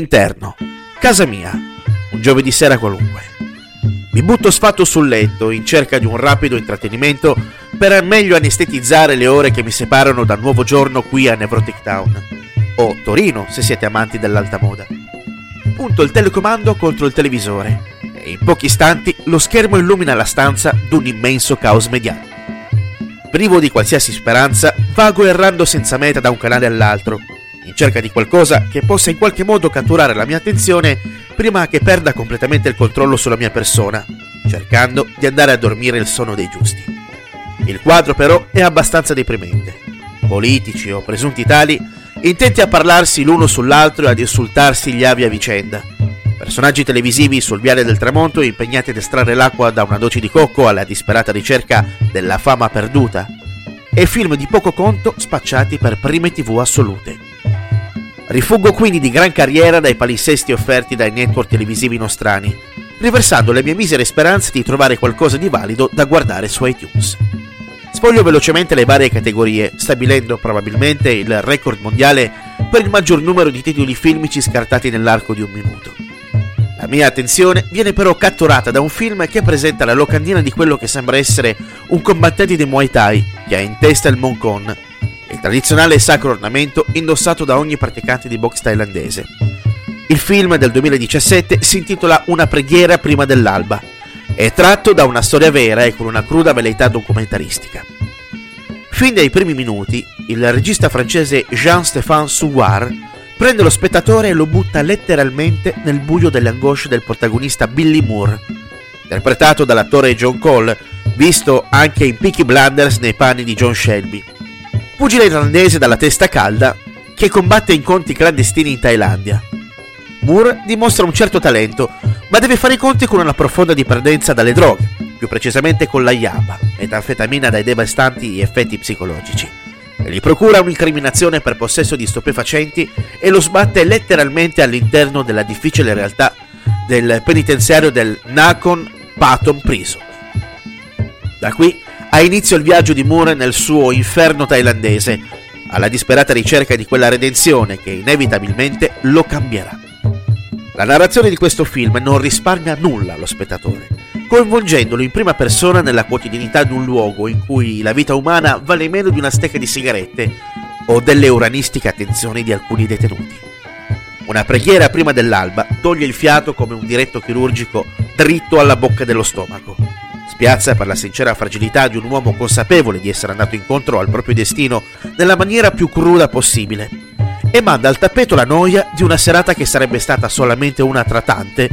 Interno. Casa mia. Un giovedì sera qualunque. Mi butto sfatto sul letto in cerca di un rapido intrattenimento per meglio anestetizzare le ore che mi separano dal nuovo giorno qui a Nevrotic Town. O Torino, se siete amanti dell'alta moda. Punto il telecomando contro il televisore e in pochi istanti lo schermo illumina la stanza d'un immenso caos mediatico. Privo di qualsiasi speranza, vago errando senza meta da un canale all'altro, in cerca di qualcosa che possa in qualche modo catturare la mia attenzione prima che perda completamente il controllo sulla mia persona, cercando di andare a dormire il sonno dei giusti. Il quadro però è abbastanza deprimente. Politici o presunti tali intenti a parlarsi l'uno sull'altro e ad insultarsi gli avi a vicenda. Personaggi televisivi sul viale del tramonto impegnati ad estrarre l'acqua da una doce di cocco alla disperata ricerca della fama perduta. E film di poco conto spacciati per prime tv assolute. Rifuggo quindi di gran carriera dai palinsesti offerti dai network televisivi nostrani, riversando le mie misere speranze di trovare qualcosa di valido da guardare su iTunes. Sfoglio velocemente le varie categorie, stabilendo probabilmente il record mondiale per il maggior numero di titoli filmici scartati nell'arco di un minuto. La mia attenzione viene però catturata da un film che presenta la locandina di quello che sembra essere un combattente di Muay Thai che ha in testa il Moncon il tradizionale e sacro ornamento indossato da ogni praticante di box thailandese. Il film del 2017 si intitola Una preghiera prima dell'alba. È tratto da una storia vera e con una cruda velleità documentaristica. Fin dai primi minuti, il regista francese Jean-Stéphane Souar prende lo spettatore e lo butta letteralmente nel buio delle angosce del protagonista Billy Moore, interpretato dall'attore John Cole, visto anche in Peaky Blinders nei panni di John Shelby pugile irlandese dalla testa calda che combatte incontri clandestini in Thailandia. Moore dimostra un certo talento, ma deve fare i conti con una profonda dipendenza dalle droghe, più precisamente con la yaba, metanfetamina dai devastanti effetti psicologici. Gli procura un'incriminazione per possesso di stupefacenti e lo sbatte letteralmente all'interno della difficile realtà del penitenziario del Nakhon Pathom Prison. Da qui ha inizio il viaggio di Moore nel suo inferno thailandese, alla disperata ricerca di quella redenzione che inevitabilmente lo cambierà. La narrazione di questo film non risparmia nulla allo spettatore, coinvolgendolo in prima persona nella quotidianità di un luogo in cui la vita umana vale meno di una stecca di sigarette o delle uranistiche attenzioni di alcuni detenuti. Una preghiera prima dell'alba toglie il fiato come un diretto chirurgico dritto alla bocca dello stomaco Spiazza per la sincera fragilità di un uomo consapevole di essere andato incontro al proprio destino nella maniera più cruda possibile e manda al tappeto la noia di una serata che sarebbe stata solamente una tra tante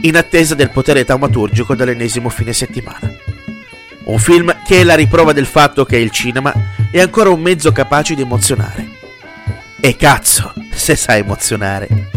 in attesa del potere taumaturgico dell'ennesimo fine settimana. Un film che è la riprova del fatto che il cinema è ancora un mezzo capace di emozionare. E cazzo, se sa emozionare.